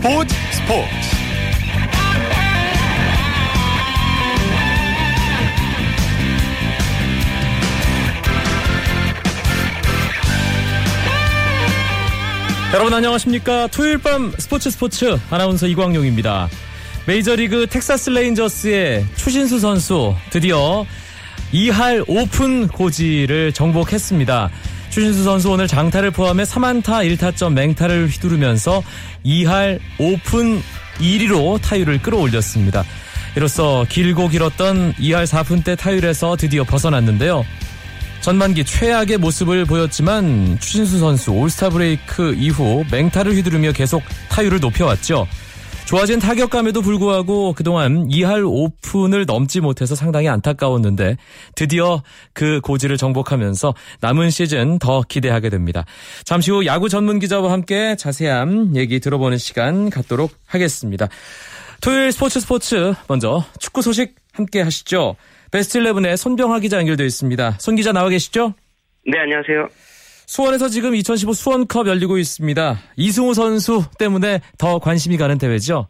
스포츠 스포츠. 여러분 안녕하십니까? 토요일 밤 스포츠 스포츠. 아나운서 이광용입니다. 메이저리그 텍사스 레인저스의 추신수 선수 드디어 2할 5푼 고지를 정복했습니다 추신수 선수 오늘 장타를 포함해 3안타 1타점 맹타를 휘두르면서 2할 5푼 1리로 타율을 끌어올렸습니다 이로써 길고 길었던 2할 4푼 대 타율에서 드디어 벗어났는데요 전반기 최악의 모습을 보였지만 추신수 선수 올스타 브레이크 이후 맹타를 휘두르며 계속 타율을 높여왔죠. 좋아진 타격감에도 불구하고 그동안 2할 5푼을 넘지 못해서 상당히 안타까웠는데 드디어 그 고지를 정복하면서 남은 시즌 더 기대하게 됩니다. 잠시 후 야구 전문 기자와 함께 자세한 얘기 들어보는 시간 갖도록 하겠습니다. 토요일 스포츠 스포츠 먼저 축구 소식 함께 하시죠. 베스트 11의 손병하 기자 연결되어 있습니다. 손 기자 나와 계시죠? 네, 안녕하세요. 수원에서 지금 2015 수원컵 열리고 있습니다. 이승우 선수 때문에 더 관심이 가는 대회죠?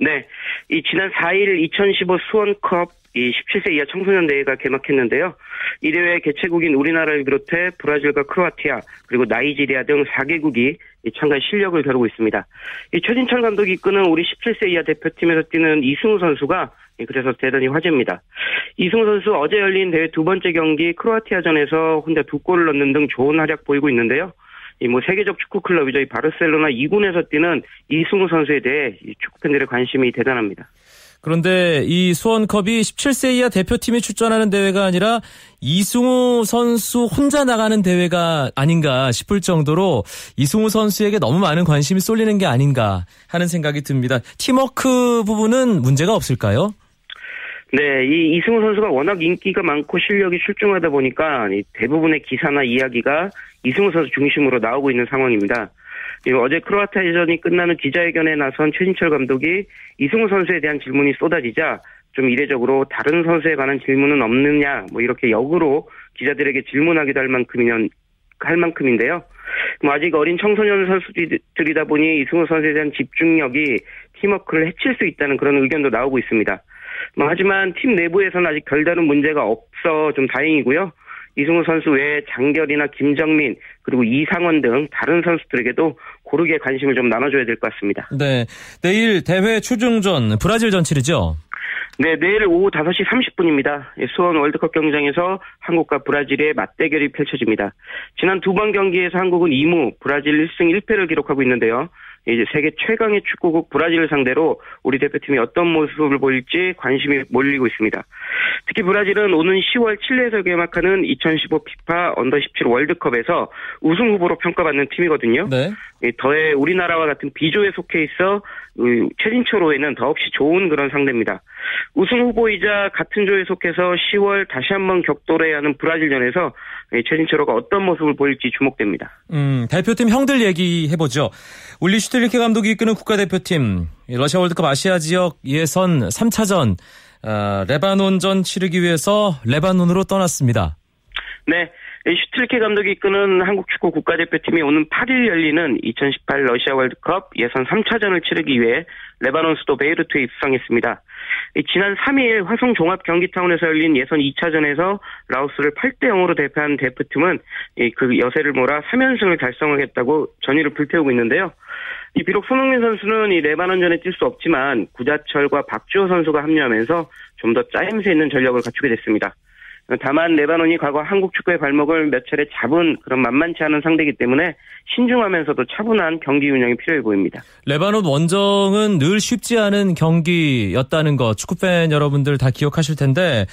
네. 이 지난 4일 2015 수원컵 이 17세 이하 청소년 대회가 개막했는데요. 이 대회 개최국인 우리나라를 비롯해 브라질과 크로아티아 그리고 나이지리아 등 4개국이 참가의 실력을 겨루고 있습니다. 이 최진철 감독이 이끄는 우리 17세 이하 대표팀에서 뛰는 이승우 선수가 그래서 대단히 화제입니다. 이승우 선수 어제 열린 대회 두 번째 경기 크로아티아전에서 혼자 두 골을 넣는 등 좋은 활약 보이고 있는데요. 이뭐 세계적 축구 클럽이죠. 이 바르셀로나 2군에서 뛰는 이승우 선수에 대해 축구 팬들의 관심이 대단합니다. 그런데 이 수원컵이 17세 이하 대표팀이 출전하는 대회가 아니라 이승우 선수 혼자 나가는 대회가 아닌가 싶을 정도로 이승우 선수에게 너무 많은 관심이 쏠리는 게 아닌가 하는 생각이 듭니다. 팀워크 부분은 문제가 없을까요? 네, 이 이승우 선수가 워낙 인기가 많고 실력이 출중하다 보니까 대부분의 기사나 이야기가 이승우 선수 중심으로 나오고 있는 상황입니다. 어제 크로아티아전이 끝나는 기자회견에 나선 최진철 감독이 이승우 선수에 대한 질문이 쏟아지자 좀 이례적으로 다른 선수에 관한 질문은 없느냐 뭐 이렇게 역으로 기자들에게 질문하기도 할 만큼이면 할 만큼인데요. 뭐 아직 어린 청소년 선수들이다 보니 이승우 선수에 대한 집중력이 팀워크를 해칠 수 있다는 그런 의견도 나오고 있습니다. 뭐 하지만 팀 내부에서는 아직 별다른 문제가 없어 좀 다행이고요. 이승우 선수 외에 장결이나 김정민 그리고 이상원 등 다른 선수들에게도 고르게 관심을 좀 나눠줘야 될 것 같습니다. 네, 내일 대회 추중전 브라질전 치르죠? 네, 내일 오후 5시 30분입니다. 수원 월드컵 경기장에서 한국과 브라질의 맞대결이 펼쳐집니다. 지난 두 번 경기에서 한국은 2무, 브라질 1승 1패를 기록하고 있는데요. 이제 세계 최강의 축구국 브라질을 상대로 우리 대표팀이 어떤 모습을 보일지 관심이 몰리고 있습니다. 특히 브라질은 오는 10월 칠레에서 개막하는 2015 FIFA under 17 월드컵에서 우승 후보로 평가받는 팀이거든요. 네. 더해 우리나라와 같은 B조에 속해 있어 최진철호에는 더없이 좋은 그런 상대입니다. 우승 후보이자 같은 조에 속해서 10월 다시 한번 격돌해야 하는 브라질전에서 최진철호가 어떤 모습을 보일지 주목됩니다. 음, 대표팀 형들 얘기해 보죠. 울리 슈틸리케 감독이 이끄는 국가대표팀 러시아 월드컵 아시아 지역 예선 3차전 어, 레바논전 치르기 위해서 레바논으로 떠났습니다. 네. 슈틸케 감독이 이끄는 한국 축구 국가대표팀이 오는 8일 열리는 2018 러시아 월드컵 예선 3차전을 치르기 위해 레바논 수도 베이루트에 입성했습니다. 지난 3일 화성 종합 경기타운에서 열린 예선 2차전에서 라오스를 8대 0으로 대표한 대표팀은 그 여세를 몰아 3연승을 달성하겠다고 전의를 불태우고 있는데요. 비록 손흥민 선수는 이 레바논전에 뛸 수 없지만 구자철과 박주호 선수가 합류하면서 좀 더 짜임새 있는 전력을 갖추게 됐습니다. 다만 레바논이 과거 한국 축구의 발목을 몇 차례 잡은 그런 만만치 않은 상대이기 때문에 신중하면서도 차분한 경기 운영이 필요해 보입니다. 레바논 원정은 늘 쉽지 않은 경기였다는 거 축구팬 여러분들 다 기억하실 텐데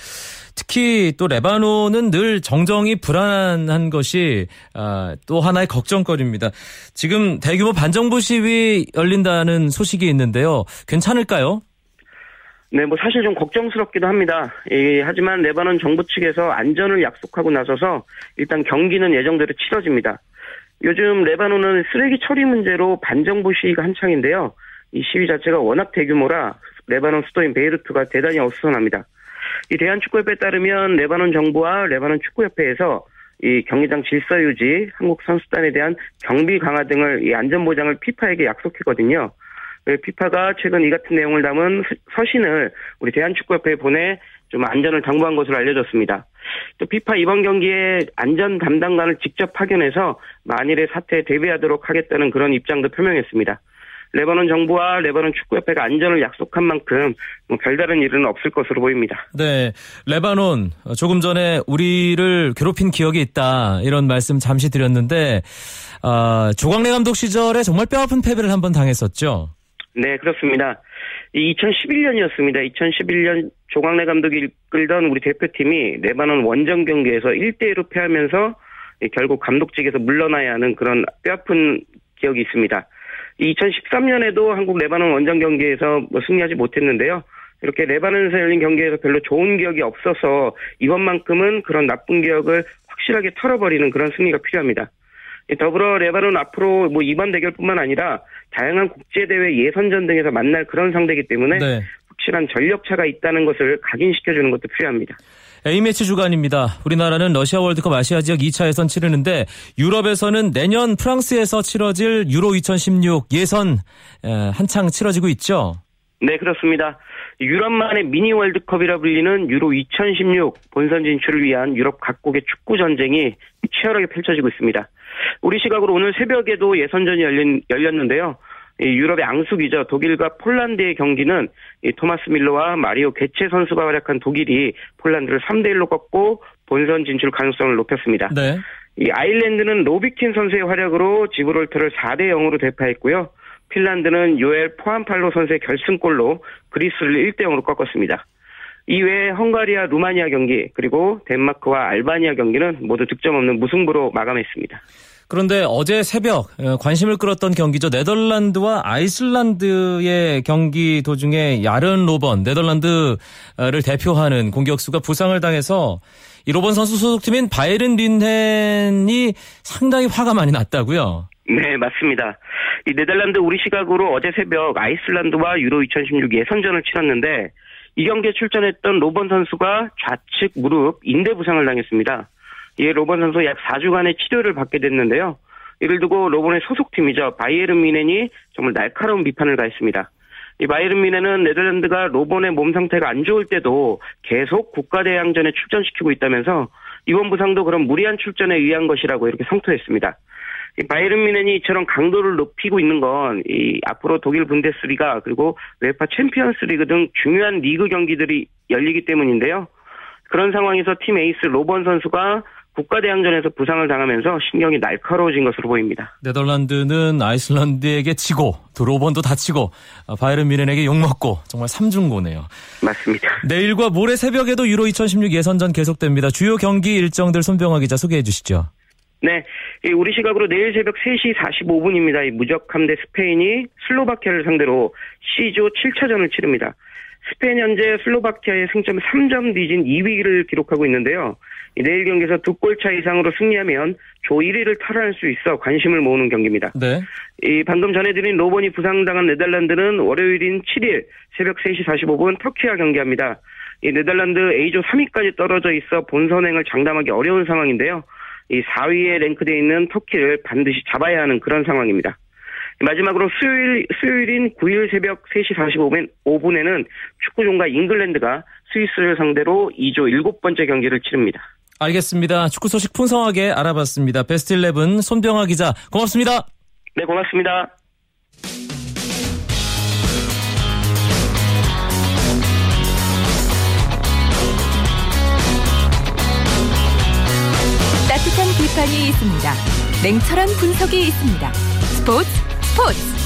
특히 또 레바논은 늘 정정이 불안한 것이 아, 또 하나의 걱정거리입니다. 지금 대규모 반정부 시위 열린다는 소식이 있는데요. 괜찮을까요? 네, 뭐 사실 좀 걱정스럽기도 합니다. 예, 하지만 레바논 정부 측에서 안전을 약속하고 나서서 일단 경기는 예정대로 치러집니다. 요즘 레바논은 쓰레기 처리 문제로 반정부 시위가 한창인데요. 이 시위 자체가 워낙 대규모라 레바논 수도인 베이루트가 대단히 어수선합니다. 이 대한축구협회에 따르면 레바논 정부와 레바논 축구협회에서 이 경기장 질서 유지, 한국 선수단에 대한 경비 강화 등을 이 안전 보장을 피파에게 약속했거든요. 피파가 최근 이 같은 내용을 담은 서신을 우리 대한축구협회에 보내 좀 안전을 당부한 것으로 알려졌습니다. 또 피파 이번 경기에 안전 담당관을 직접 파견해서 만일의 사태에 대비하도록 하겠다는 그런 입장도 표명했습니다. 레바논 정부와 레바논 축구협회가 안전을 약속한 만큼 뭐 별다른 일은 없을 것으로 보입니다. 네, 레바논 조금 전에 우리를 괴롭힌 기억이 있다 이런 말씀 잠시 드렸는데 어, 조광래 감독 시절에 정말 뼈아픈 패배를 한번 당했었죠. 네, 그렇습니다. 2011년이었습니다. 2011년 조광래 감독이 이끌던 우리 대표팀이 레바논 원정 경기에서 1대1로 패하면서 결국 감독직에서 물러나야 하는 그런 뼈아픈 기억이 있습니다. 2013년에도 한국 레바논 원정 경기에서 뭐 승리하지 못했는데요. 이렇게 레바논에서 열린 경기에서 별로 좋은 기억이 없어서 이번만큼은 그런 나쁜 기억을 확실하게 털어버리는 그런 승리가 필요합니다. 더불어 레바논 앞으로 뭐 이번 대결뿐만 아니라 다양한 국제대회 예선전 등에서 만날 그런 상대이기 때문에 네. 확실한 전력차가 있다는 것을 각인시켜주는 것도 필요합니다. A매치 주간입니다. 우리나라는 러시아 월드컵 아시아 지역 2차 예선 치르는데 유럽에서는 내년 프랑스에서 치러질 유로 2016 예선 한창 치러지고 있죠. 네, 그렇습니다. 유럽만의 미니 월드컵이라 불리는 유로 2016 본선 진출을 위한 유럽 각국의 축구 전쟁이 치열하게 펼쳐지고 있습니다. 우리 시각으로 오늘 새벽에도 예선전이 열린, 열렸는데요. 유럽의 앙숙이죠. 독일과 폴란드의 경기는 토마스 밀러와 마리오 개체 선수가 활약한 독일이 폴란드를 3대 1로 꺾고 본선 진출 가능성을 높였습니다. 네. 이 아일랜드는 로비킨 선수의 활약으로 지브롤터를 4대 0으로 대파했고요. 핀란드는 요엘 포안팔로 선수의 결승골로 그리스를 1대 0으로 꺾었습니다. 이외에 헝가리와 루마니아 경기 그리고 덴마크와 알바니아 경기는 모두 득점 없는 무승부로 마감했습니다. 그런데 어제 새벽 어, 관심을 끌었던 경기죠. 네덜란드와 아이슬란드의 경기 도중에 야른 로번 네덜란드를 대표하는 공격수가 부상을 당해서 이 로번 선수 소속팀인 바이른 린헨이 상당히 화가 많이 났다고요. 네, 맞습니다. 이 네덜란드 우리 시각으로 어제 새벽 아이슬란드와 유로 2016 예선전을 치렀는데 이 경기에 출전했던 로번 선수가 좌측 무릎 인대 부상을 당했습니다. 이에 로번 선수 약 4주간의 치료를 받게 됐는데요. 이를 두고 로번의 소속팀이죠. 바이에른 미넨이 정말 날카로운 비판을 가했습니다. 이 바이에른 미넨은 네덜란드가 로번의 몸 상태가 안 좋을 때도 계속 국가대항전에 출전시키고 있다면서 이번 부상도 그런 무리한 출전에 의한 것이라고 이렇게 성토했습니다. 이 바이에른 뮌헨이 이처럼 강도를 높이고 있는 건 이 앞으로 독일 분데스리가 그리고 UEFA 챔피언스리그 등 중요한 리그 경기들이 열리기 때문인데요. 그런 상황에서 팀 에이스 로번 선수가 국가대항전에서 부상을 당하면서 신경이 날카로워진 것으로 보입니다. 네덜란드는 아이슬란드에게 지고 로번도 다치고 아, 바이에른 뮌헨에게 욕먹고 정말 삼중고네요. 맞습니다. 내일과 모레 새벽에도 유로 2016 예선전 계속됩니다. 주요 경기 일정들 손병화 기자 소개해 주시죠. 네, 우리 시각으로 내일 새벽 3시 45분입니다. 무적 함대 스페인이 슬로바키아를 상대로 C조 7차전을 치릅니다. 스페인 현재 슬로바키아의 승점 3점 뒤진 2위를 기록하고 있는데요. 내일 경기에서 두 골 차 이상으로 승리하면 조 1위를 탈환할 수 있어 관심을 모으는 경기입니다. 네. 이 방금 전해드린 로번이 부상당한 네덜란드는 월요일인 7일 새벽 3시 45분 터키와 경기합니다. 이 네덜란드 A조 3위까지 떨어져 있어 본선행을 장담하기 어려운 상황인데요. 이 4위에 랭크되어 있는 터키를 반드시 잡아야 하는 그런 상황입니다. 마지막으로 수요일, 수요일인 9일 새벽 3시 45분 5분에는 축구 종가 잉글랜드가 스위스를 상대로 2조 7번째 경기를 치릅니다. 알겠습니다. 축구 소식 풍성하게 알아봤습니다. 베스트 11 손병아 기자 고맙습니다. 네, 고맙습니다. 따뜻한 비판이 있습니다. 냉철한 분석이 있습니다. 스포츠 스포츠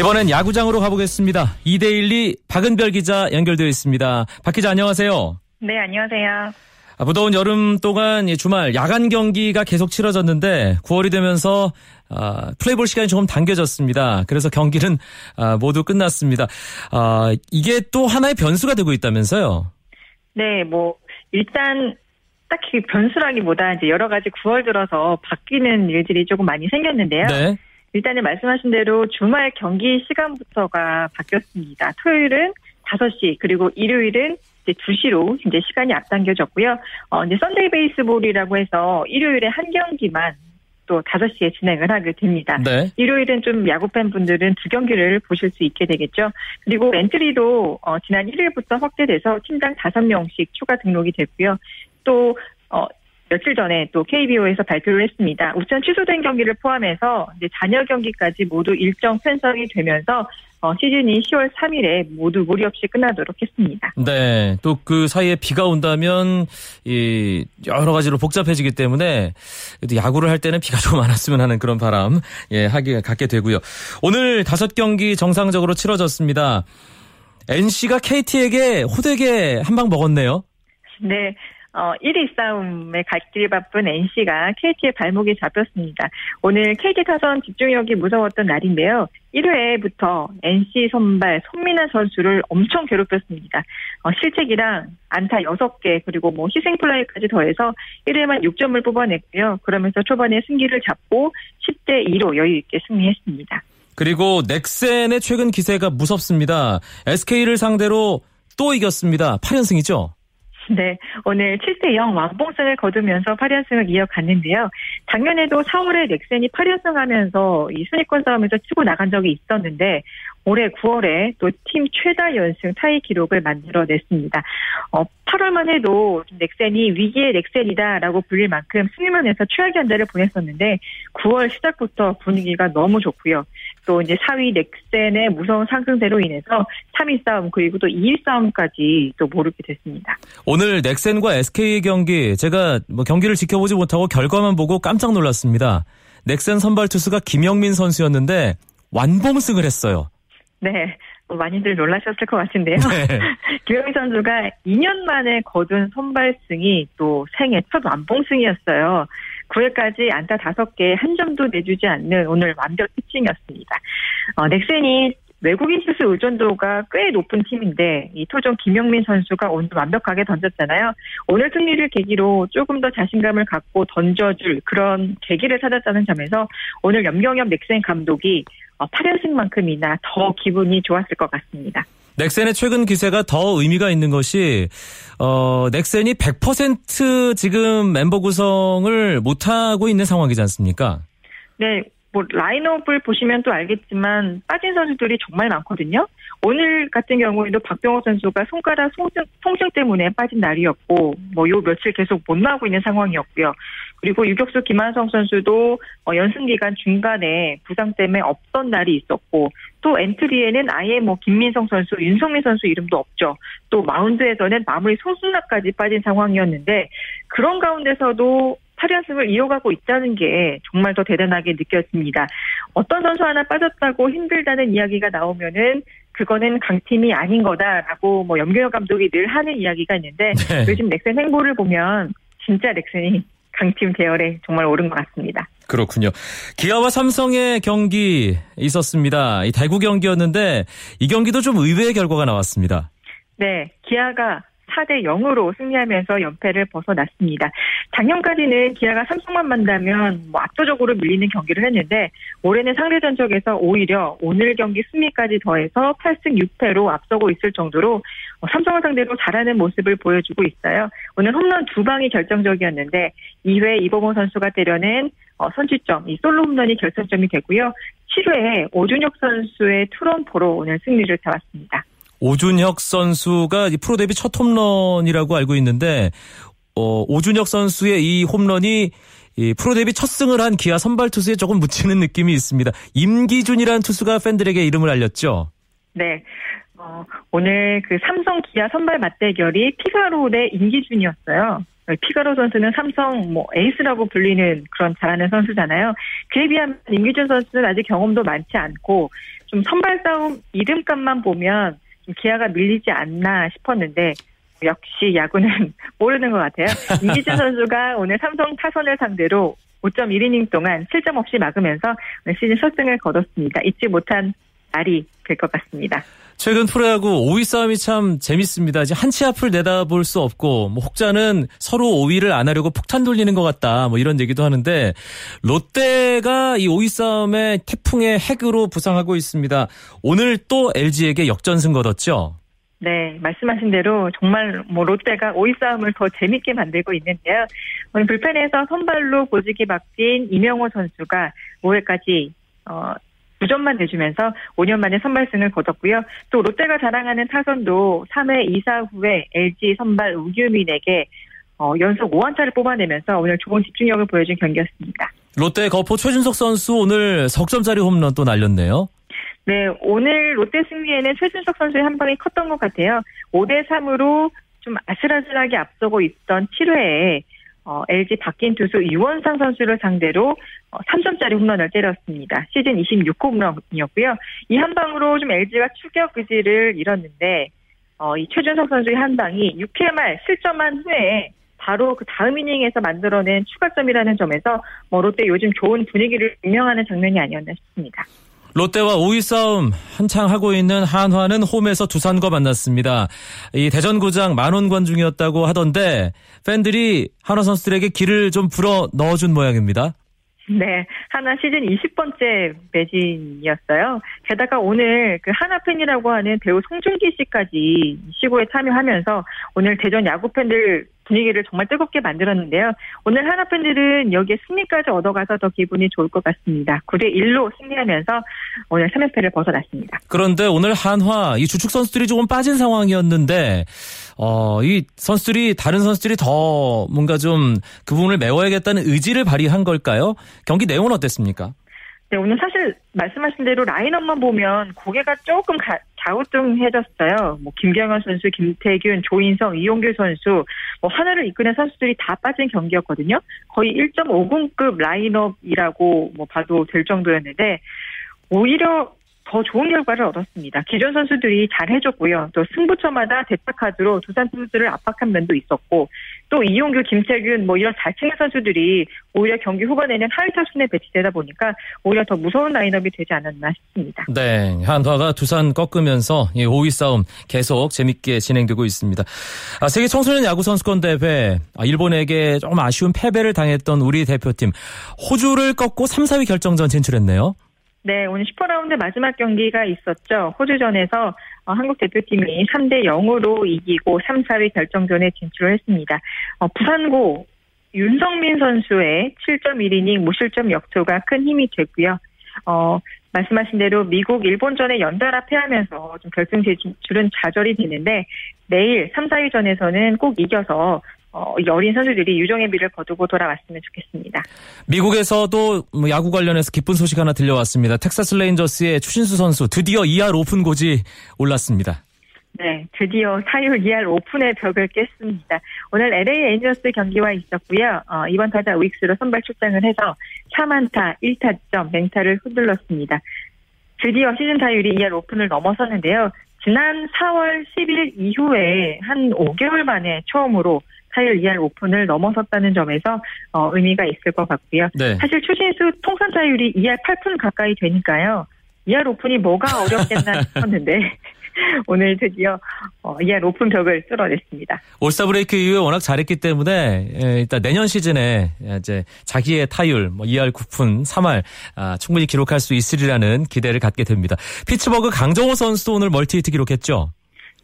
이번엔 야구장으로 가보겠습니다. 이데일리 박은별 기자 연결되어 있습니다. 박 기자 안녕하세요. 네, 안녕하세요. 아, 무더운 여름 동안 주말 야간 경기가 계속 치러졌는데 9월이 되면서 아, 플레이볼 시간이 조금 당겨졌습니다. 그래서 경기는 아, 모두 끝났습니다. 아, 이게 또 하나의 변수가 되고 있다면서요? 네, 뭐 일단 딱히 변수라기보다 이제 여러 가지 9월 들어서 바뀌는 일들이 조금 많이 생겼는데요. 네. 일단은 말씀하신 대로 주말 경기 시간부터가 바뀌었습니다. 토요일은 5시 그리고 일요일은 이제 2시로 이제 시간이 앞당겨졌고요. 어, 이제 Sunday baseball이라고 해서 일요일에 한 경기만 또또 5시에 진행을 하게 됩니다. 네. 일요일은 좀 야구 팬 분들은 두 경기를 보실 수 있게 되겠죠. 그리고 엔트리도 어, 지난 1일부터 확대돼서 팀당 5명씩 추가 등록이 됐고요. 또 어, 며칠 전에 또 KBO에서 발표를 했습니다. 우선 취소된 경기를 포함해서 이제 잔여 경기까지 모두 일정 편성이 되면서 어, 시즌이 10월 3일에 모두 무리 없이 끝나도록 했습니다. 네. 또 그 사이에 비가 온다면 이 여러 가지로 복잡해지기 때문에 야구를 할 때는 비가 좀 많았으면 하는 그런 바람 예, 하게 갖게 되고요. 오늘 다섯 경기 정상적으로 치러졌습니다. NC가 KT에게 호되게 한 방 먹었네요. 네. 어, 1위 싸움에 갈길 바쁜 NC가 KT의 발목이 잡혔습니다. 오늘 KT 타선 집중력이 무서웠던 날인데요. 1회부터 NC 선발 손민한 선수를 엄청 괴롭혔습니다. 어, 실책이랑 안타 6개 그리고 뭐 희생 플라이까지 더해서 1회만 6점을 뽑아냈고요. 그러면서 초반에 승기를 잡고 10대 2로 여유 있게 승리했습니다. 그리고 넥센의 최근 기세가 무섭습니다. SK를 상대로 또 이겼습니다. 8연승이죠? 네, 오늘 7대 0 완봉승을 거두면서 8연승을 이어갔는데요. 작년에도 4월에 넥센이 8연승 하면서 이 순위권 싸움에서 치고 나간 적이 있었는데 올해 9월에 또 팀 최다 연승 타이 기록을 만들어냈습니다. 어, 8월만 해도 넥센이 위기의 넥센이다라고 불릴 만큼 승리면에서 최악의 한 달을 보냈었는데 9월 시작부터 분위기가 너무 좋고요. 또 이제 4위 넥센의 무서운 상승세로 인해서 3위 싸움 그리고 또 2위 싸움까지 또 모르게 됐습니다. 오늘 넥센과 SK의 경기 제가 뭐 경기를 지켜보지 못하고 결과만 보고 깜짝 놀랐습니다. 넥센 선발 투수가 김영민 선수였는데 완봉승을 했어요. 네. 많이들 놀라셨을 것 같은데요. 네. 김영희 선수가 2년 만에 거둔 선발승이 또 생애 첫 완봉승이었어요. 9회까지 안타 5개 한 점도 내주지 않는 오늘 완벽 피칭이었습니다. 어, 넥센이 외국인 투수 의존도가 꽤 높은 팀인데 이 토종 김영민 선수가 오늘 완벽하게 던졌잖아요. 오늘 승리를 계기로 조금 더 자신감을 갖고 던져줄 그런 계기를 찾았다는 점에서 오늘 염경엽 넥센 감독이 8연승만큼이나 어, 더 기분이 좋았을 것 같습니다. 넥센의 최근 기세가 더 의미가 있는 것이 어, 넥센이 100% 지금 멤버 구성을 못하고 있는 상황이지 않습니까? 네, 뭐 라인업을 보시면 또 알겠지만 빠진 선수들이 정말 많거든요. 오늘 같은 경우에도 박병호 선수가 손가락 통증, 통증 때문에 빠진 날이었고 뭐 요 며칠 계속 못 나오고 있는 상황이었고요. 그리고 유격수 김한성 선수도 어, 연승 기간 중간에 부상 때문에 없던 날이 있었고 또 엔트리에는 아예 뭐 김민성 선수, 윤성민 선수 이름도 없죠. 또 마운드에서는 마무리 손순나까지 빠진 상황이었는데 그런 가운데서도 8연승을 이어가고 있다는 게 정말 더 대단하게 느껴집니다. 어떤 선수 하나 빠졌다고 힘들다는 이야기가 나오면은 그거는 강팀이 아닌 거다라고 뭐 염경엽 감독이 늘 하는 이야기가 있는데 네. 요즘 넥센 행보를 보면 진짜 넥센이 강팀 대열에 정말 오른 것 같습니다. 그렇군요. 기아와 삼성의 경기 있었습니다. 이 대구 경기였는데 이 경기도 좀 의외의 결과가 나왔습니다. 네, 기아가 4대 0으로 승리하면서 연패를 벗어났습니다. 작년까지는 기아가 삼성만 만나면 뭐 압도적으로 밀리는 경기를 했는데 올해는 상대 전적에서 오히려 오늘 경기 승리까지 더해서 8승 6패로 앞서고 있을 정도로 뭐 삼성을 상대로 잘하는 모습을 보여주고 있어요. 오늘 홈런 두 방이 결정적이었는데 2회 이범호 선수가 때려낸 어, 선취점, 이 솔로 홈런이 결정점이 되고요. 7회에 오준혁 선수의 투런포로 오늘 승리를 잡았습니다. 오준혁 선수가 프로 데뷔 첫 홈런이라고 알고 있는데 어, 오준혁 선수의 이 홈런이 이 프로 데뷔 첫 승을 한 기아 선발 투수에 조금 묻히는 느낌이 있습니다. 임기준이라는 투수가 팬들에게 이름을 알렸죠. 네. 어, 오늘 그 삼성 기아 선발 맞대결이 피가로 대 임기준이었어요. 피가로 선수는 삼성 뭐 에이스라고 불리는 그런 잘하는 선수잖아요. 그에 비하면 임기준 선수는 아직 경험도 많지 않고 좀 선발 싸움 이름값만 보면 기아가 밀리지 않나 싶었는데 역시 야구는 모르는 것 같아요. 이기준 선수가 오늘 삼성 타선을 상대로 5.1이닝 동안 7점 없이 막으면서 시즌 첫 승을 거뒀습니다. 잊지 못한 날이 될 것 같습니다. 최근 프로야구 5위 싸움이 참 재밌습니다. 이제 한치 앞을 내다볼 수 없고 뭐 혹자는 서로 5위를 안 하려고 폭탄 돌리는 것 같다. 뭐 이런 얘기도 하는데 롯데가 이 5위 싸움에 태풍의 핵으로 부상하고 있습니다. 오늘 또 LG에게 역전승 거뒀죠. 네, 말씀하신 대로 정말 뭐 롯데가 5위 싸움을 더 재밌게 만들고 있는데요. 오늘 불펜에서 선발로 보직이 바뀐 이명호 선수가 5회까지 어 9점만 내주면서 5년 만에 선발승을 거뒀고요. 또 롯데가 자랑하는 타선도 3회 2사 후에 LG 선발 우규민에게 어, 연속 5안타를 뽑아내면서 오늘 좋은 집중력을 보여준 경기였습니다. 롯데 거포 최준석 선수 오늘 석점짜리 홈런 또 날렸네요. 네, 오늘 롯데 승리에는 최준석 선수의 한 방이 컸던 것 같아요. 5대 3으로 좀 아슬아슬하게 앞서고 있던 7회에 어, LG 바뀐 투수 유원상 선수를 상대로 어, 3점짜리 홈런을 때렸습니다. 시즌 26호 홈런이었고요. 이 한 방으로 좀 LG가 추격 의지를 잃었는데 어, 이 최준석 선수의 한 방이 6회 말 실점한 후에 바로 그 다음 이닝에서 만들어낸 추가점이라는 점에서 뭐 롯데 요즘 좋은 분위기를 증명하는 장면이 아니었나 싶습니다. 롯데와 5위 싸움 한창 하고 있는 한화는 홈에서 두산과 만났습니다. 이 대전구장 만원 관중이었다고 하던데 팬들이 한화 선수들에게 길을 좀 불어 넣어준 모양입니다. 네, 하나 시즌 20번째 매진이었어요. 게다가 오늘 그 하나 팬이라고 하는 배우 송중기 씨까지 시구에 참여하면서 오늘 대전 야구 팬들 분위기를 정말 뜨겁게 만들었는데요. 오늘 하나 팬들은 여기에 승리까지 얻어가서 더 기분이 좋을 것 같습니다. 9대 1로 승리하면서 오늘 3연패를 벗어났습니다. 그런데 오늘 한화 이 주축 선수들이 조금 빠진 상황이었는데 어, 이 선수들이 다른 선수들이 더 뭔가 좀 그 부분을 메워야겠다는 의지를 발휘한 걸까요? 경기 내용은 어땠습니까? 네, 오늘 사실 말씀하신 대로 라인업만 보면 고개가 조금 가, 좌우뚱해졌어요. 뭐 김경현 선수, 김태균, 조인성, 이용규 선수, 뭐 하나를 이끄는 선수들이 다 빠진 경기였거든요. 거의 1.50급 라인업이라고 뭐 봐도 될 정도였는데 오히려 더 좋은 결과를 얻었습니다. 기존 선수들이 잘 해줬고요. 또 승부처마다 대타 카드로 두산 선수들을 압박한 면도 있었고 또 이용규, 김태균 뭐 이런 잘 치는 선수들이 오히려 경기 후반에는 하위 타순에 배치되다 보니까 오히려 더 무서운 라인업이 되지 않았나 싶습니다. 네, 한화가 두산 꺾으면서 5위 싸움 계속 재밌게 진행되고 있습니다. 아, 세계 청소년 야구 선수권 대회 아, 일본에게 조금 아쉬운 패배를 당했던 우리 대표팀 호주를 꺾고 3, 4위 결정전 진출했네요. 네, 오늘 슈퍼라운드 마지막 경기가 있었죠. 호주전에서 어, 한국 대표팀이 3대 0으로 이기고 3, 4위 결정전에 진출을 했습니다. 어, 부산고 윤성민 선수의 7.1이닝 무실점 역투가 큰 힘이 됐고요. 어, 말씀하신 대로 미국, 일본전에 연달아 패하면서 좀 결승 진출은 좌절이 되는데 내일 3, 4위전에서는 꼭 이겨서 어, 어린 선수들이 유종의 미를 거두고 돌아왔으면 좋겠습니다. 미국에서도 뭐 야구 관련해서 기쁜 소식 하나 들려왔습니다. 텍사스 레인저스의 추신수 선수 드디어 2할 5푼 고지 올랐습니다. 네, 드디어 타율 2할 5푼의 벽을 깼습니다. 오늘 LA 에인절스 경기가 있었고요. 어, 2번 타자 우익수로 선발 출장을 해서 3안타 1타점 맹타를 휘둘렀습니다. 드디어 시즌 타율이 2할 5푼을 넘어섰는데요. 지난 4월 10일 이후에 한 5개월 만에 처음으로 타율 2할 5푼을 넘어섰다는 점에서 어, 의미가 있을 것 같고요. 네. 사실 추신수 통산 타율이 2할 8푼 가까이 되니까요. 2할 5푼이 뭐가 어렵겠나 싶었는데 오늘 드디어 2할 5푼 벽을 뚫어냈습니다. 올스타 브레이크 이후에 워낙 잘했기 때문에 예, 일단 내년 시즌에 이제 자기의 타율 뭐 2할 9푼 3할 아, 충분히 기록할 수 있으리라는 기대를 갖게 됩니다. 피츠버그 강정호 선수도 오늘 멀티히트 기록했죠.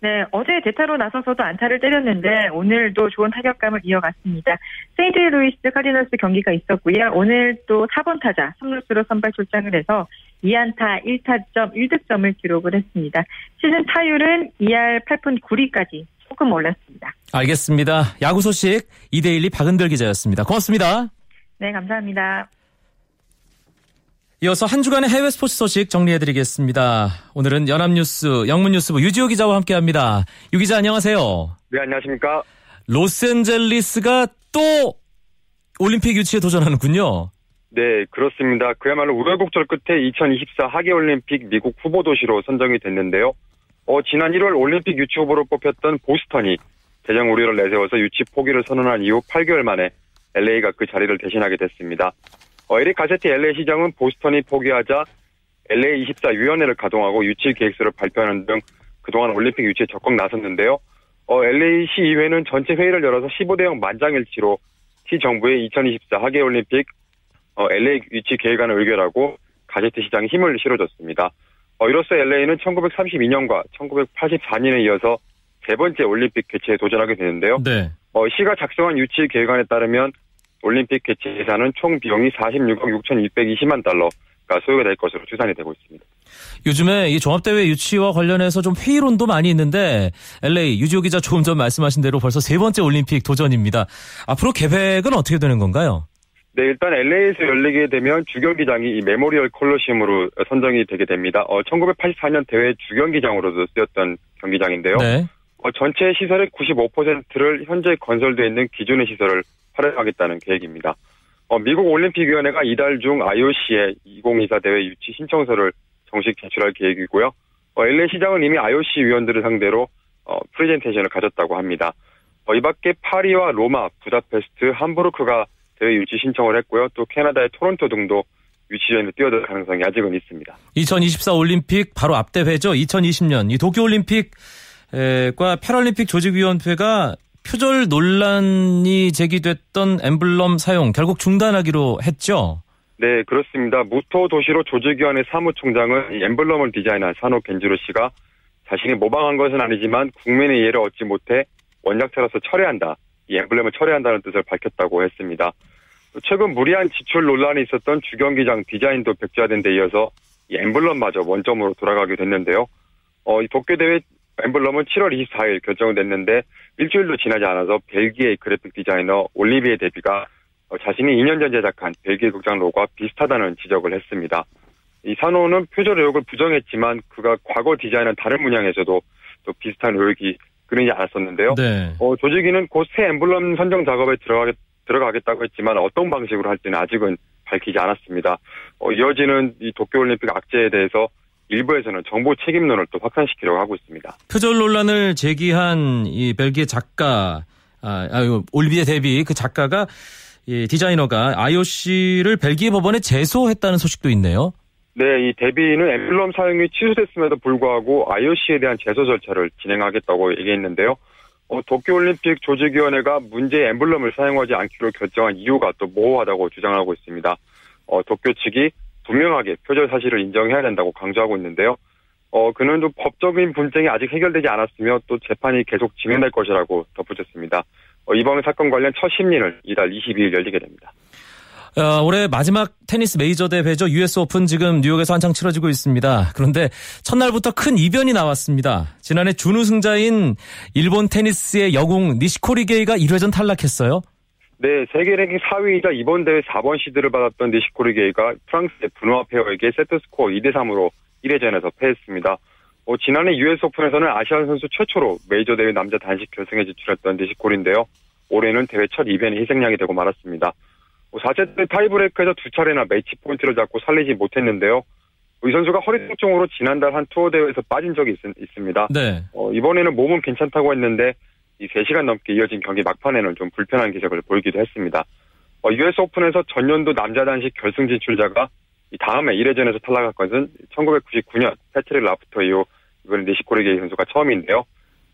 네, 어제 대타로 나서서도 안타를 때렸는데 오늘도 좋은 타격감을 이어갔습니다. 세인트루이스 카디널스 경기가 있었고요. 오늘 또 4번 타자 3루수로 선발 출장을 해서 2안타 1타점 1득점을 기록을 했습니다. 시즌 타율은 2할 8푼 9리까지 조금 올랐습니다. 알겠습니다. 야구 소식 이데일리 박은별 기자였습니다. 고맙습니다. 네, 감사합니다. 이어서 한 주간의 해외 스포츠 소식 정리해드리겠습니다. 오늘은 연합뉴스 영문뉴스부 유지호 기자와 함께합니다. 유 기자 안녕하세요. 네 안녕하십니까. 로스앤젤리스가 또 올림픽 유치에 도전하는군요. 네 그렇습니다. 그야말로 우여곡절 끝에 2024 하계올림픽 미국 후보 도시로 선정이 됐는데요. 어, 지난 1월 올림픽 유치 후보로 뽑혔던 보스턴이 대장 우려를 내세워서 유치 포기를 선언한 이후 8개월 만에 LA가 그 자리를 대신하게 됐습니다. 어, 에릭 가세티 LA 시장은 보스턴이 포기하자 LA 24 위원회를 가동하고 유치 계획서를 발표하는 등 그동안 올림픽 유치에 적극 나섰는데요. 어, LA 시 의회는 전체 회의를 열어서 15대0 만장일치로 시 정부의 2024 하계올림픽 어, LA 유치 계획안을 의결하고 가세티 시장에 힘을 실어줬습니다. 어, 이로써 LA는 1932년과 1984년에 이어서 세 번째 올림픽 개최에 도전하게 되는데요. 네. 어, 시가 작성한 유치 계획안에 따르면 올림픽 개최 예산은 총 비용이 46억 6,220만 달러가 소요가 될 것으로 추산이 되고 있습니다. 요즘에 이 종합대회 유치와 관련해서 좀 회의론도 많이 있는데 LA 유지호 기자 조금 전 말씀하신 대로 벌써 세 번째 올림픽 도전입니다. 앞으로 계획은 어떻게 되는 건가요? 네, 일단 LA에서 열리게 되면 주경기장이 이 메모리얼 콜로시움으로 선정이 되게 됩니다. 어, 1984년 대회 주경기장으로도 쓰였던 경기장인데요. 네. 어, 전체 시설의 95%를 현재 건설되어 있는 기존의 시설을 활용하겠다는 계획입니다. 어, 미국 올림픽위원회가 이달 중 IOC에 2024 대회 유치 신청서를 정식 제출할 계획이고요. 어, LA 시장은 이미 IOC 위원들을 상대로 어, 프레젠테이션을 가졌다고 합니다. 어, 이 밖에 파리와 로마, 부다페스트, 함부르크가 대회 유치 신청을 했고요. 또 캐나다의 토론토 등도 유치전에 뛰어들 가능성이 아직은 있습니다. 2024 올림픽 바로 앞 대회죠. 2020년 이 도쿄 올림픽과 패럴림픽 조직위원회가 표절 논란이 제기됐던 엠블럼 사용 결국 중단하기로 했죠. 네, 그렇습니다. 무토 도시로 조직위원회 사무총장은 이 엠블럼을 디자인한 산호 겐지로 씨가 자신이 모방한 것은 아니지만 국민의 이해를 얻지 못해 원작자로서 철회한다. 이 엠블렘을 철회한다는 뜻을 밝혔다고 했습니다. 최근 무리한 지출 논란이 있었던 주경기장 디자인도 백지화된 데 이어서 이 엠블럼마저 원점으로 돌아가게 됐는데요. 어, 이 도쿄대회 엠블럼은 7월 24일 결정됐는데 일주일도 지나지 않아서 벨기에 그래픽 디자이너 올리비에 데비가 어, 자신이 2년 전 제작한 벨기에 극장 로고와 비슷하다는 지적을 했습니다. 이 산호는 표절 의혹을 부정했지만 그가 과거 디자인한 다른 문양에서도 또 비슷한 의혹이 끊이지 않았었는데요. 네. 어, 조직위는 곧 새 엠블럼 선정 작업에 들어가겠, 들어가겠다고 했지만 어떤 방식으로 할지는 아직은 밝히지 않았습니다. 어, 이어지는 이 도쿄올림픽 악재에 대해서 일부에서는 정보 책임론을 또 확산시키려고 하고 있습니다. 표절 논란을 제기한 이 벨기에 작가, 아, 아 올비에 데비 그 작가가 이 디자이너가 IOC를 벨기에 법원에 제소했다는 소식도 있네요. 네, 이 데비는 엠블럼 사용이 취소됐음에도 불구하고 IOC에 대한 제소 절차를 진행하겠다고 얘기했는데요. 어, 도쿄올림픽 조직위원회가 문제의 엠블럼을 사용하지 않기로 결정한 이유가 또 모호하다고 주장하고 있습니다. 어, 도쿄 측이 분명하게 표절 사실을 인정해야 된다고 강조하고 있는데요. 어, 그는 좀 법적인 분쟁이 아직 해결되지 않았으며 또 재판이 계속 진행될 것이라고 덧붙였습니다. 어, 이번 사건 관련 첫 심리는 이달 22일 열리게 됩니다. 어, 올해 마지막 테니스 메이저 대회죠. US 오픈 지금 뉴욕에서 한창 치러지고 있습니다. 그런데 첫날부터 큰 이변이 나왔습니다. 지난해 준우승자인 일본 테니스의 영웅 니시코리 케이가 1회전 탈락했어요. 네, 세계 랭킹 4위이자 이번 대회 4번 시드를 받았던 니시코리 케이가 프랑스의 브노아 페어에게 세트 스코어 2대 3으로 1회전에서 패했습니다. 어, 지난해 US 오픈에서는 아시안 선수 최초로 메이저 대회 남자 단식 결승에 진출했던 니시코리인데요. 올해는 대회 첫 이변의 희생양이 되고 말았습니다. 4세트 뭐 타이브레이크에서 두 차례나 매치 포인트를 잡고 살리지 못했는데요. 이 선수가 허리 통증으로 지난달 한 투어 대회에서 빠진 적이 있, 습니다 네. 어, 이번에는 몸은 괜찮다고 했는데 이 3시간 넘게 이어진 경기 막판에는 좀 불편한 기색을 보이기도 했습니다. 어, US 오픈에서 전년도 남자 단식 결승 진출자가 이 다음에 1회전에서 탈락한 것은 1999년 패트릭 라프터 이후 이번에 니시코리 케이 선수가 처음인데요.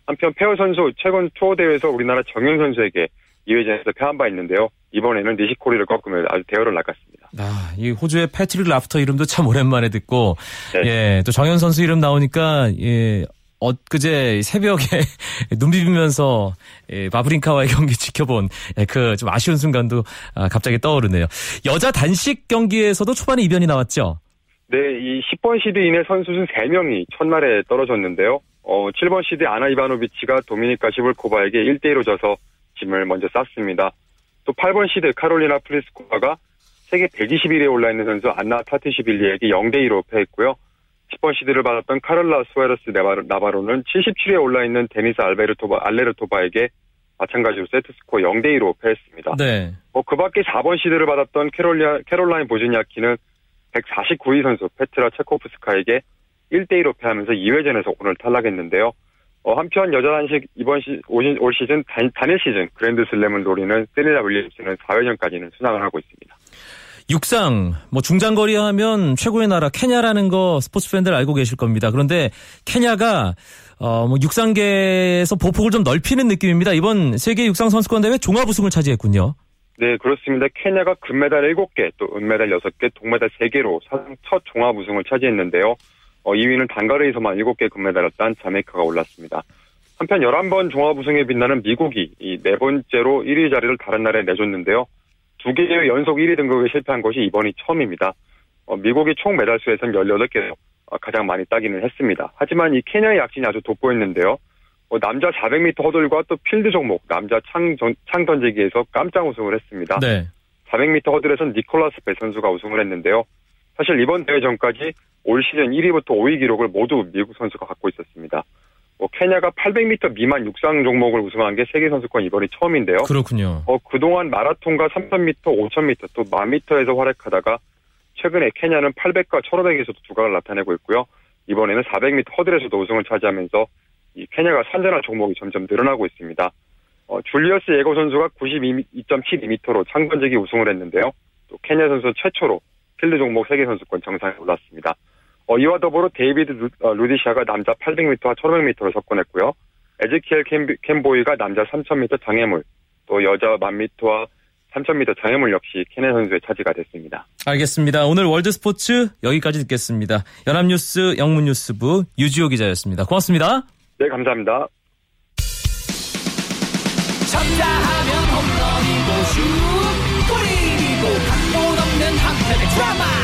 한편 페어 선수 최근 투어 대회에서 우리나라 정현 선수에게 2회전에서 패한 바 있는데요. 이번에는 니시코리를 꺾으며 아주 대어를 낚았습니다. 아, 이 호주의 패트릭 라프터 이름도 참 오랜만에 듣고, 네. 예, 또 정현 선수 이름 나오니까, 예, 엊그제 새벽에 눈 비비면서 예, 바브린카와의 경기 지켜본 예, 그 좀 아쉬운 순간도 아, 갑자기 떠오르네요. 여자 단식 경기에서도 초반에 이변이 나왔죠? 네, 이 10번 시드 이내 선수는 3명이 첫날에 떨어졌는데요. 어, 7번 시드 아나 이바노비치가 도미니카 시볼코바에게 1대1로 져서 짐을 먼저 쌌습니다. 또 8번 시드 카롤리나 플리스코바가 세계 121위에 올라있는 선수 안나 타티시빌리에게 0대2로 패했고요. 10번 시드를 받았던 카를라 수에르스 나바로는 77위에 올라 있는 데니스 알베르토바, 알레르토바에게 마찬가지로 세트 스코어 0대 2로 패했습니다. 네. 뭐, 그 밖에 4번 시드를 받았던 캐롤리아, 캐롤라인 보즈니아키는 149위 선수 페트라 체코프스카에게 1대 2로 패하면서 2회전에서 오늘 탈락했는데요. 어, 한편 여자 단식 이번 시, 올, 올 시즌 단, 단일 시즌 그랜드 슬램을 노리는 세리나 윌리엄스는 4회전까지는 수상을 하고 있습니다. 육상 뭐 중장거리 하면 최고의 나라 케냐라는 거 스포츠 팬들 알고 계실 겁니다. 그런데 케냐가 어 뭐 육상계에서 보폭을 좀 넓히는 느낌입니다. 이번 세계 육상 선수권 대회 종합 우승을 차지했군요. 네, 그렇습니다. 케냐가 금메달 7개, 또 은메달 6개, 동메달 3개로 사상 첫 종합 우승을 차지했는데요. 어, 2위는 단거리에서만 7개 금메달을 딴 자메이카가 올랐습니다. 한편 11번 종합 우승에 빛나는 미국이 네 번째로 1위 자리를 다른 나라에 내줬는데요. 두 개의 연속 1위 등극에 실패한 것이 이번이 처음입니다. 어, 미국이 총 메달 수에서는 18개로 어, 가장 많이 따기는 했습니다. 하지만 이 케냐의 약진이 아주 돋보였는데요. 어, 남자 400m 허들과 또 필드 종목, 남자 창, 창 던지기에서 깜짝 우승을 했습니다. 네. 400m 허들에서는 니콜라스 배 선수가 우승을 했는데요. 사실 이번 대회 전까지 올 시즌 1위부터 5위 기록을 모두 미국 선수가 갖고 있었습니다. 뭐 케냐가 800m 미만 육상 종목을 우승한 게 세계 선수권 이번이 처음인데요. 그렇군요. 어, 그동안 마라톤과 3000m, 5000m 또 1000m에서 활약하다가 최근에 케냐는 800과 1500에서도 두각을 나타내고 있고요. 이번에는 400m 허들에서도 우승을 차지하면서 이 케냐가 선전한 종목이 점점 늘어나고 있습니다. 어, 줄리어스 예고 선수가 92.72m로 창던지기 우승을 했는데요. 또 케냐 선수 최초로 필드 종목 세계 선수권 정상에 올랐습니다. 어, 이와 더불어 데이비드 루, 어, 디샤가 남자 800m와 1500m로 석권했고요. 에즈키엘 캠, 보이가 남자 3000m 장애물, 또 여자 1000m와 3000m 장애물 역시 케냐 선수의 차지가 됐습니다. 알겠습니다. 오늘 월드 스포츠 여기까지 듣겠습니다. 연합뉴스 영문뉴스부 유지호 기자였습니다. 고맙습니다. 네, 감사합니다. 쳤다 하면 홈런이고 슛 골이고 각본 없는 한편의 드라마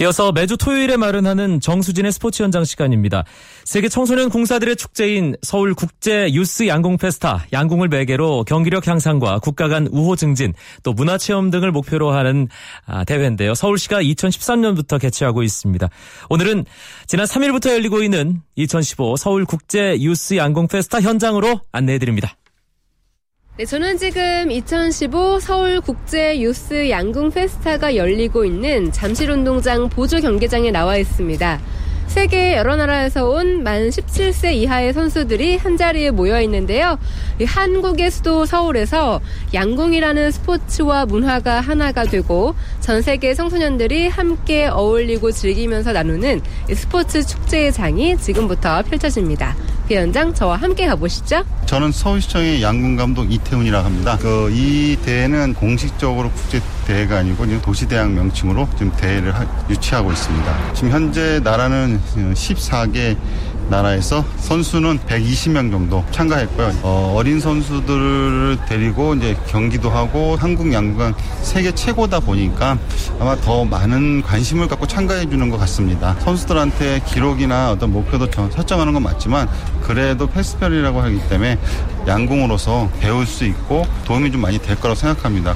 이어서 매주 토요일에 마련하는 정수진의 스포츠 현장 시간입니다. 세계 청소년 궁사들의 축제인 서울 국제 유스 양궁 페스타 양궁을 매개로 경기력 향상과 국가 간 우호 증진 또 문화 체험 등을 목표로 하는 아, 대회인데요. 서울시가 2013년부터 개최하고 있습니다. 오늘은 지난 3일부터 열리고 있는 2015 서울 국제 유스 양궁 페스타 현장으로 안내해 드립니다. 네, 저는 지금 2015 서울 국제 유스 양궁 페스타가 열리고 있는 잠실운동장 보조 경기장에 나와 있습니다. 세계 여러 나라에서 온 만 17세 이하의 선수들이 한자리에 모여 있는데요. 한국의 수도 서울에서 양궁이라는 스포츠와 문화가 하나가 되고 전 세계 청소년들이 함께 어울리고 즐기면서 나누는 스포츠 축제의 장이 지금부터 펼쳐집니다. 그 현장 저와 함께 가보시죠. 저는 서울시청의 양궁 감독 이태훈이라고 합니다. 그 이 대회는 공식적으로 국제 대회가 아니고 도시대학 명칭으로 지금 대회를 유치하고 있습니다. 지금 현재 나라는 14개 나라에서 선수는 120명 정도 참가했고요. 어, 린 선수들을 데리고 이제 경기도 하고 한국 양궁 세계 최고다 보니까 아마 더 많은 관심을 갖고 참가해 주는 것 같습니다. 선수들한테 기록이나 어떤 목표도 설정하는 건 맞지만 그래도 페스티벌이라고 하기 때문에 양궁으로서 배울 수 있고 도움이 좀 많이 될 거라고 생각합니다.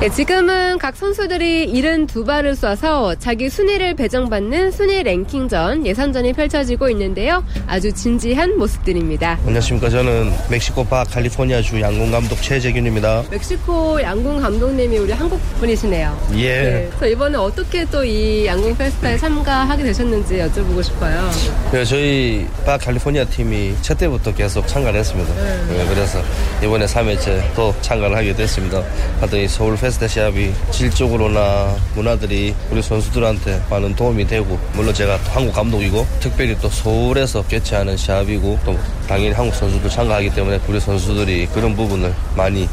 네, 지금은 각 선수들이 72발을 쏴서 자기 순위를 배정받는 순위 랭킹전 예선전이 펼쳐지고 있는데요. 아주 진지한 모습들입니다. 안녕하십니까. 저는 멕시코 바 캘리포니아 주 양궁 감독 최재균입니다. 멕시코 양궁 감독님이 우리 한국 분이시네요. 예. 네, 그래서 이번에 어떻게 또 이 양궁 페스타에 참가하게 되셨는지 여쭤보고 싶어요. 네, 저희 바 캘리포니아 팀이 첫 때부터 계속 참가를 했습니다. 네. 네, 그래서 이번에 3회째 또 참가를 하게 됐습니다. 하여튼 서울 페 스타 페스타 시합이 질적으로나 문화들이 우리 선수들한테 많은 도움이 되고 물론 제가 또 한국 감독이고 특별히 또 서울에서 개최하는 시합이고 또 당연히 한국 선수들 참가하기 때문에 우리 선수들이 그런 부분을 많이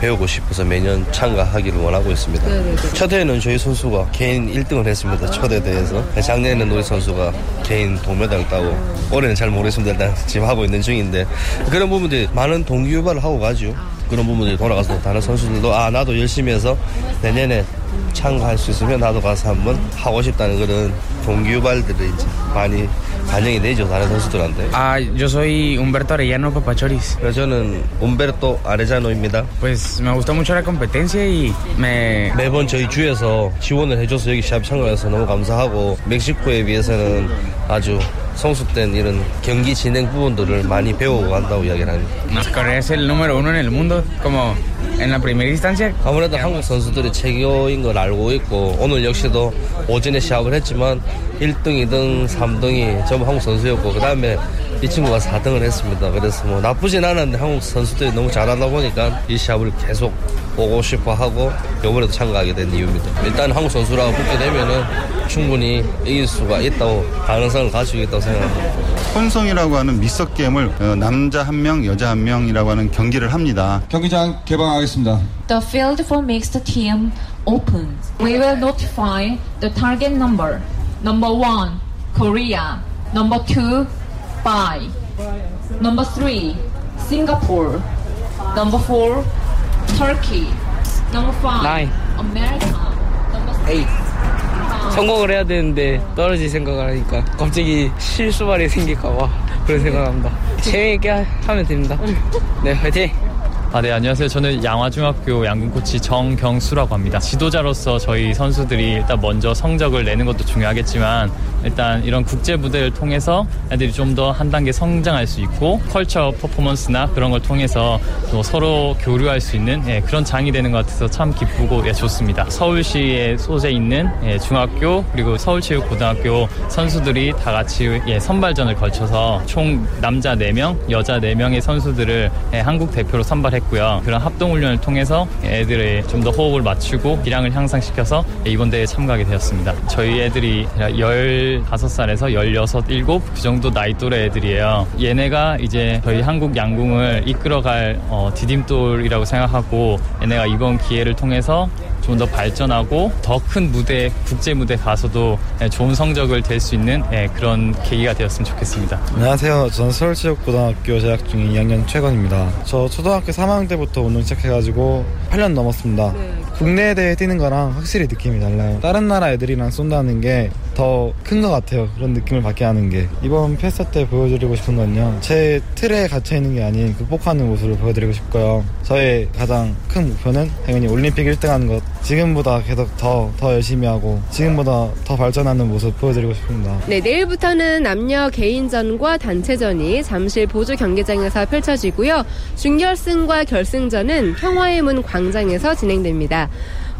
배우고 싶어서 매년 참가하기를 원하고 있습니다. 네네네. 첫 해에는 저희 선수가 개인 1등을 했습니다. 초대 대회에서 작년에는 우리 선수가 개인 동메달 따고 올해는 잘 모르겠습니다. 일단 지금 하고 있는 중인데 그런 부분들이 많은 동기 유발을 하고 가죠. 그런 부분들이 돌아가서 다른 선수들도 아 나도 열심히 해서 내년에 참가할 수 있으면 나도 가서 한번 하고 싶다는 그런 동기 유발들이 이제 많이 반영이 되죠 다른 선수들한테. 아, yo soy Humberto Arellano Papachoris. 저는 umberto arellano입니다. Pues me gustó mucho la competencia y me 매번 저희 주에서 지원을 해줘서 여기 시합 참가해서 너무 감사하고 멕시코에 비해서는 아주 성숙된 이런 경기 진행 부분들을 많이 배우고 간다고 이야기를 합니다. Corea es el número uno en el mundo, como en la primera instancia. 아무래도 한국 선수들이 최고인 걸 알고 있고 오늘 역시도 오전에 시합을 했지만 1등, 2등, 3등이 전부 전부 한국 선수였고 그 다음에 이 친구가 4등을 했습니다. 그래서 뭐 나쁘진 않았는데 한국 선수들이 너무 잘하다 보니까 이 시합을 계속 보고 싶어 하고 이번에도 참가하게 된 이유입니다. 일단 한국 선수라고 붙게 되면은 충분히 이길 수가 있다고 가능성을 가지고 있다고 생각합니다. 혼성이라고 하는 미석 게임을 어, 남자 한 명, 여자 한 명이라고 하는 경기를 합니다. 경기장 개방하겠습니다. The field for mixed team opens. We will notify the target number. Number one, Korea. Number two, Bai. Number three, Singapore. Number four, Turkey. Number five, Nine. America. Number six, Eight. 성공을 해야 되는데 떨어질 생각을 하니까 갑자기 실수발이 생길까봐 그런 생각합니다. 재미있게 하면 됩니다. 네, 화이팅! 아, 네, 안녕하세요. 저는 양화중학교 양궁 코치 정경수라고 합니다. 지도자로서 저희 선수들이 일단 먼저 성적을 내는 것도 중요하겠지만 일단 이런 국제 무대를 통해서 애들이 좀 더 한 단계 성장할 수 있고 컬처 퍼포먼스나 그런 걸 통해서 또 서로 교류할 수 있는 예, 그런 장이 되는 것 같아서 참 기쁘고 예, 좋습니다. 서울시에 소재 있는 예, 중학교 그리고 서울체육고등학교 선수들이 다 같이 예, 선발전을 걸쳐서 총 남자 4명, 여자 4명의 선수들을 예, 한국 대표로 선발했고 요. 그런 합동 훈련을 통해서 애들의 좀 더 호흡을 맞추고 기량을 향상시켜서 예, 이번 대회에 참가하게 되었습니다. 저희 애들이 15살에서 16, 7, 그 정도 나이 또래 애들이에요. 얘네가 이제 저희 한국 양궁을 이끌어갈 어, 디딤돌이라고 생각하고 얘네가 이번 기회를 통해서 좀 더 발전하고 더 큰 무대, 국제 무대 가서도 예, 좋은 성적을 낼 수 있는 예, 그런 계기가 되었으면 좋겠습니다. 안녕하세요. 저는 서울체육고등학교 재학 중인 2학년 최건입니다. 저 초등학교 3학년 때부터 운동 시작해가지고 8년 넘었습니다. 국내 대회 뛰는 거랑 확실히 느낌이 달라요. 다른 나라 애들이랑 쏜다는 게 더 큰 것 같아요. 그런 느낌을 받게 하는 게. 이번 페스타 때 보여드리고 싶은 건요. 제 틀에 갇혀있는 게 아닌 극복하는 모습을 보여드리고 싶고요. 저의 가장 큰 목표는 당연히 올림픽 1등 하는 것. 지금보다 계속 더, 더 열심히 하고 지금보다 더 발전하는 모습 보여드리고 싶습니다. 네, 내일부터는 남녀 개인전과 단체전이 잠실 보조 경기장에서 펼쳐지고요. 준결승과 결승전은 평화의 문 광장에서 진행됩니다.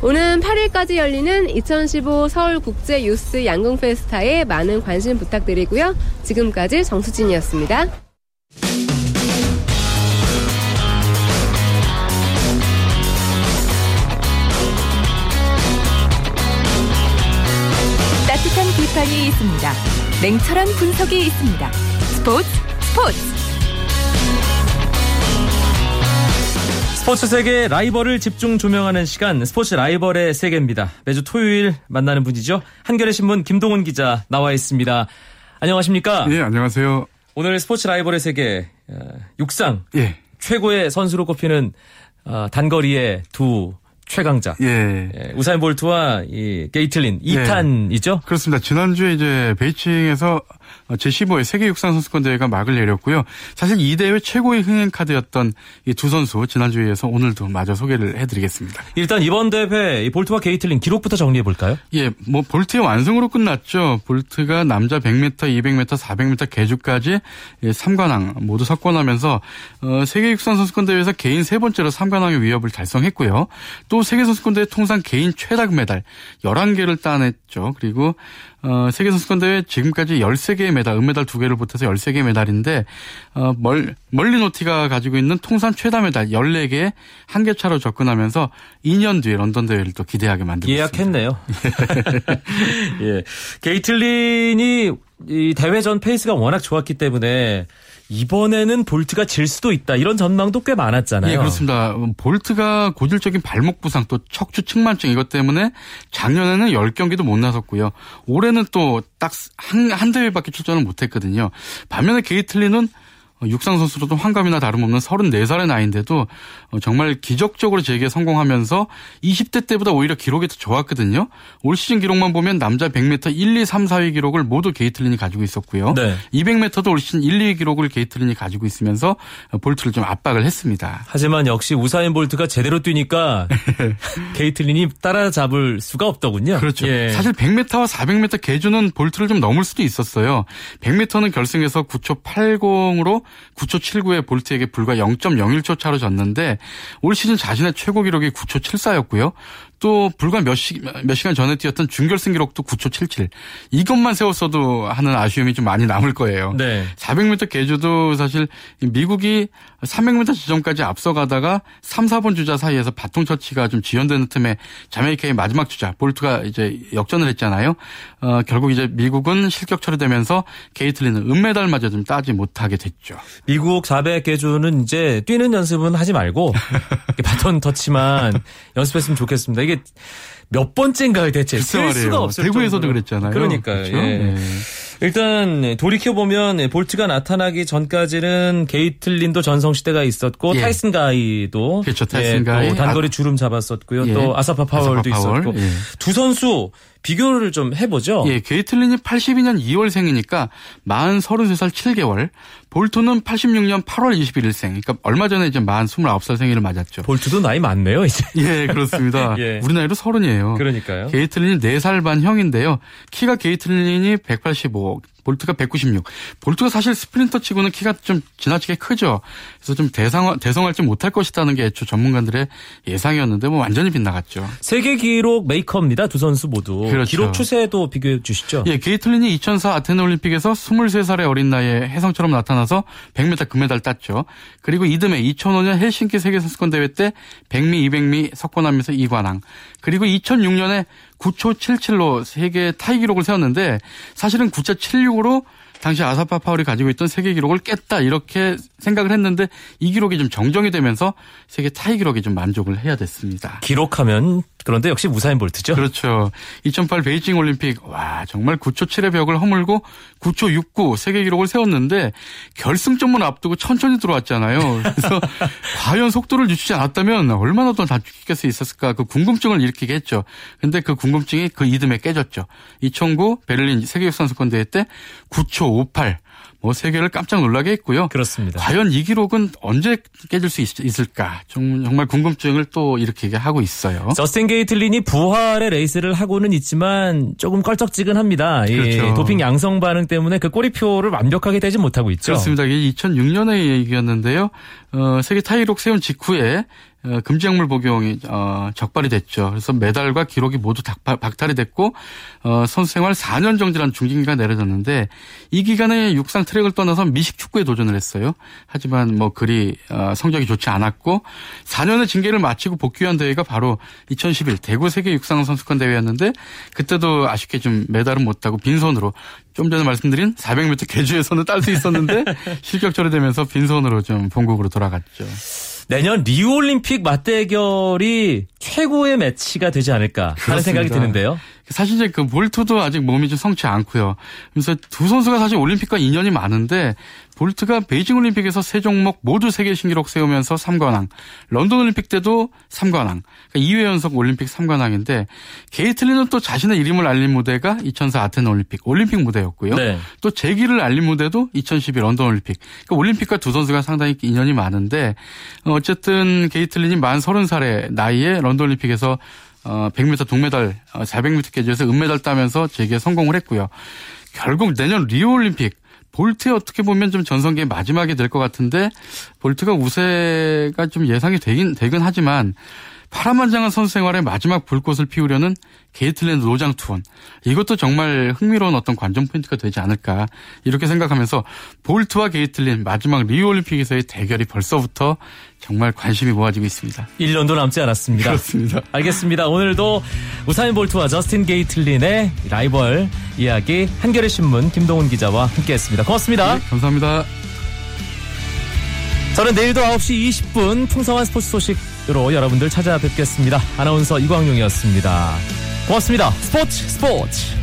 오는 8일까지 열리는 2015 서울국제 유스 양궁 페스타에 많은 관심 부탁드리고요. 지금까지 정수진이었습니다. 따뜻한 비판이 있습니다. 냉철한 분석이 있습니다. 스포츠 스포츠 스포츠 세계 라이벌을 집중 조명하는 시간 스포츠 라이벌의 세계입니다. 매주 토요일 만나는 분이죠. 한겨레 신문 김동훈 기자 나와 있습니다. 안녕하십니까? 예, 안녕하세요. 오늘 스포츠 라이벌의 세계 어, 육상 예. 최고의 선수로 꼽히는 어, 단거리의 두 최강자. 예. 우사인 볼트와 이 게이틀린 예. 2탄이죠? 그렇습니다. 지난주에 이제 베이징에서 제15회 세계 육상 선수권 대회가 막을 내렸고요. 사실 이 대회 최고의 흥행 카드였던 이 두 선수 지난주에 이어서 오늘도 마저 소개를 해드리겠습니다. 일단 이번 대회 이 볼트와 게이틀린 기록부터 정리해 볼까요? 예, 뭐 볼트의 완승으로 끝났죠. 볼트가 남자 100m, 200m, 400m 개주까지 3관왕 모두 석권하면서 어, 세계 육상 선수권 대회에서 개인 세 번째로 3관왕의 위협을 달성했고요. 또 세계 선수권 대회 통상 개인 최다 메달 11개를 따냈죠. 그리고 어, 세계선수권대회 지금까지 13개의 메달, 은메달 2개를 보태서 13개의 메달인데, 어, 멀, 멀린 오티가 가지고 있는 통산 최다 메달 14개에 한 개 차로 접근하면서 2년 뒤에 런던 대회를 또 기대하게 만들고 예약했네요. 예. 게이틀린이 이 대회 전 페이스가 워낙 좋았기 때문에 이번에는 볼트가 질 수도 있다. 이런 전망도 꽤 많았잖아요. 예, 그렇습니다. 볼트가 고질적인 발목 부상 또 척추 측만증 이것 때문에 작년에는 10경기도 못 나섰고요. 올해는 또 딱 한 한 대회밖에 출전을 못 했거든요. 반면에 게이틀린은 육상 선수로도 환갑이나 다름없는 34살의 나이인데도 정말 기적적으로 재기에 성공하면서 20대 때보다 오히려 기록이 더 좋았거든요. 올 시즌 기록만 보면 남자 100m 1, 2, 3, 4위 기록을 모두 게이틀린이 가지고 있었고요. 네. 200m도 올 시즌 1, 2위 기록을 게이틀린이 가지고 있으면서 볼트를 좀 압박을 했습니다. 하지만 역시 우사인 볼트가 제대로 뛰니까 게이틀린이 따라잡을 수가 없더군요. 그렇죠. 예. 사실 100m와 400m 계주는 볼트를 좀 넘을 수도 있었어요. 100m는 결승에서 9초 80으로 9초 79에 볼트에게 불과 0.01초 차로 졌는데 올 시즌 자신의 최고 기록이 9초 74였고요. 또 불과 몇, 시, 몇 시간 전에 뛰었던 준결승 기록도 9초 77. 이것만 세웠어도 하는 아쉬움이 좀 많이 남을 거예요. 네. 400m 개주도 사실 미국이 300m 지점까지 앞서가다가 3, 4번 주자 사이에서 바통 처치가 좀 지연되는 틈에 자메이카의 마지막 주자 볼트가 이제 역전을 했잖아요. 어, 결국 이제 미국은 실격 처리되면서 게이틀리는 은메달마저 좀 따지 못하게 됐죠. 미국 400 개주는 이제 뛰는 연습은 하지 말고 바톤 터치만 연습했으면 좋겠습니다. 이게 몇 번째인가요 대체? 셀 수가 없어요. 대구에서도 그랬잖아요. 그러니까요. 그렇죠? 예. 네. 일단 돌이켜 보면 볼트가 나타나기 전까지는 게이틀린도 전성시대가 있었고 예. 타이슨 가이도 그렇죠. 타이슨 예, 가이 단거리 아, 주름 잡았었고요. 예. 또 아사파 파월도 아사파 파월. 있었고 예. 두 선수 비교를 좀 해보죠. 예, 게이틀린이 82년 2월생이니까 만 33살 7개월. 볼트는 86년 8월 21일생. 그러니까 얼마 전에 이제 만 29살 생일을 맞았죠. 볼트도 나이 많네요, 이제. 예, 그렇습니다. 예. 우리 나이로 서른이에요. 그러니까요. 게이틀린이 4살 반 형인데요. 키가 게이틀린이 185, 볼트가 196. 볼트가 사실 스프린터 치고는 키가 좀 지나치게 크죠. 그래서 좀 대상, 대성할지 못할 것이라는 게 애초 전문가들의 예상이었는데 뭐 완전히 빗나갔죠. 세계 기록 메이커입니다. 두 선수 모두. 그렇죠. 기록 추세도 비교해 주시죠. 예, 게이틀린이 2004 아테네 올림픽에서 23살의 어린 나이에 혜성처럼 나타나서 100m 금메달 땄죠. 그리고 이듬해 2005년 헬싱키 세계 선수권 대회 때 100미, 200미 석권하면서 2관왕. 그리고 2006년에 9초 77로 세계 타이 기록을 세웠는데 사실은 9초 76으로 당시 아사파 파울이 가지고 있던 세계 기록을 깼다 이렇게 생각을 했는데 이 기록이 좀 정정이 되면서 세계 타이 기록에 좀 만족을 해야 됐습니다. 기록하면 그런데 역시 무사인 볼트죠. 그렇죠. 2008 베이징 올림픽 와 정말 9초 7의 벽을 허물고 9초 69 세계 기록을 세웠는데 결승점을 앞두고 천천히 들어왔잖아요. 그래서 과연 속도를 늦추지 않았다면 얼마나 더 단축시킬 수 있었을까 그 궁금증을 일으키게 했죠. 근데 그 궁금증이 그 이듬해 깨졌죠. 2009 베를린 세계선수권 대회 때 9초 58. 뭐 세계를 깜짝 놀라게 했고요. 그렇습니다. 과연 이 기록은 언제 깨질 수 있, 을까 정말 궁금증을 또 일으키게 하고 있어요. 저스틴 게이틀린이 부활의 레이스를 하고는 있지만 조금 껄쩍지근합니다. 그렇죠. 도핑 양성 반응 때문에 그 꼬리표를 완벽하게 되지 못하고 있죠. 그렇습니다. 이게 2006년의 얘기였는데요. 어, 세계 타이록 세운 직후에 어, 금지약물 복용이 어, 적발이 됐죠. 그래서 메달과 기록이 모두 박탈이 됐고 어, 선수 생활 4년 정지란 중징계가 내려졌는데 이 기간에 육상 트랙을 떠나서 미식 축구에 도전을 했어요. 하지만 뭐 그리 어, 성적이 좋지 않았고 4년의 징계를 마치고 복귀한 대회가 바로 2011 대구 세계 육상 선수권 대회였는데 그때도 아쉽게 좀 메달은 못 따고 빈손으로 좀 전에 말씀드린 400m 계주에서는 딸 수 있었는데 실격 처리되면서 빈손으로 좀 본국으로 돌아갔죠. 내년 리우 올림픽 맞대결이 최고의 매치가 되지 않을까 그렇습니다. 하는 생각이 드는데요. 사실 이제 그 볼트도 아직 몸이 좀 성치 않고요. 그래서 두 선수가 사실 올림픽과 인연이 많은데 볼트가 베이징 올림픽에서 세 종목 모두 세계 신기록 세우면서 3관왕, 런던 올림픽 때도 3관왕, 그러니까 2회 연속 올림픽 3관왕인데 게이틀리는 또 자신의 이름을 알린 무대가 2004 아테네 올림픽, 올림픽 무대였고요. 네. 또 재기를 알린 무대도 2012 런던 올림픽. 그러니까 올림픽과 두 선수가 상당히 인연이 많은데 어쨌든 게이틀린이 만 30살의 나이에 런던 올림픽에서 어 100m 동메달, 400m 어, 계주에서 은메달 따면서 재기에 성공을 했고요. 결국 내년 리오 올림픽 볼트에 어떻게 보면 좀 전성기의 마지막이 될 것 같은데 볼트가 우세가 좀 예상이 되긴 되긴 하지만 파란만장한 선수 생활의 마지막 불꽃을 피우려는 게이틀린 노장 투혼. 이것도 정말 흥미로운 어떤 관전 포인트가 되지 않을까. 이렇게 생각하면서 볼트와 게이틀린 마지막 리우올림픽에서의 대결이 벌써부터 정말 관심이 모아지고 있습니다. 1년도 남지 않았습니다. 그렇습니다. 알겠습니다. 오늘도 우사인 볼트와 저스틴 게이틀린의 라이벌 이야기 한겨레 신문 김동훈 기자와 함께했습니다. 고맙습니다. 네, 감사합니다. 저는 내일도 9시 20분 풍성한 스포츠 소식으로 여러분들 찾아뵙겠습니다. 아나운서 이광용이었습니다. 고맙습니다. 스포츠 스포츠.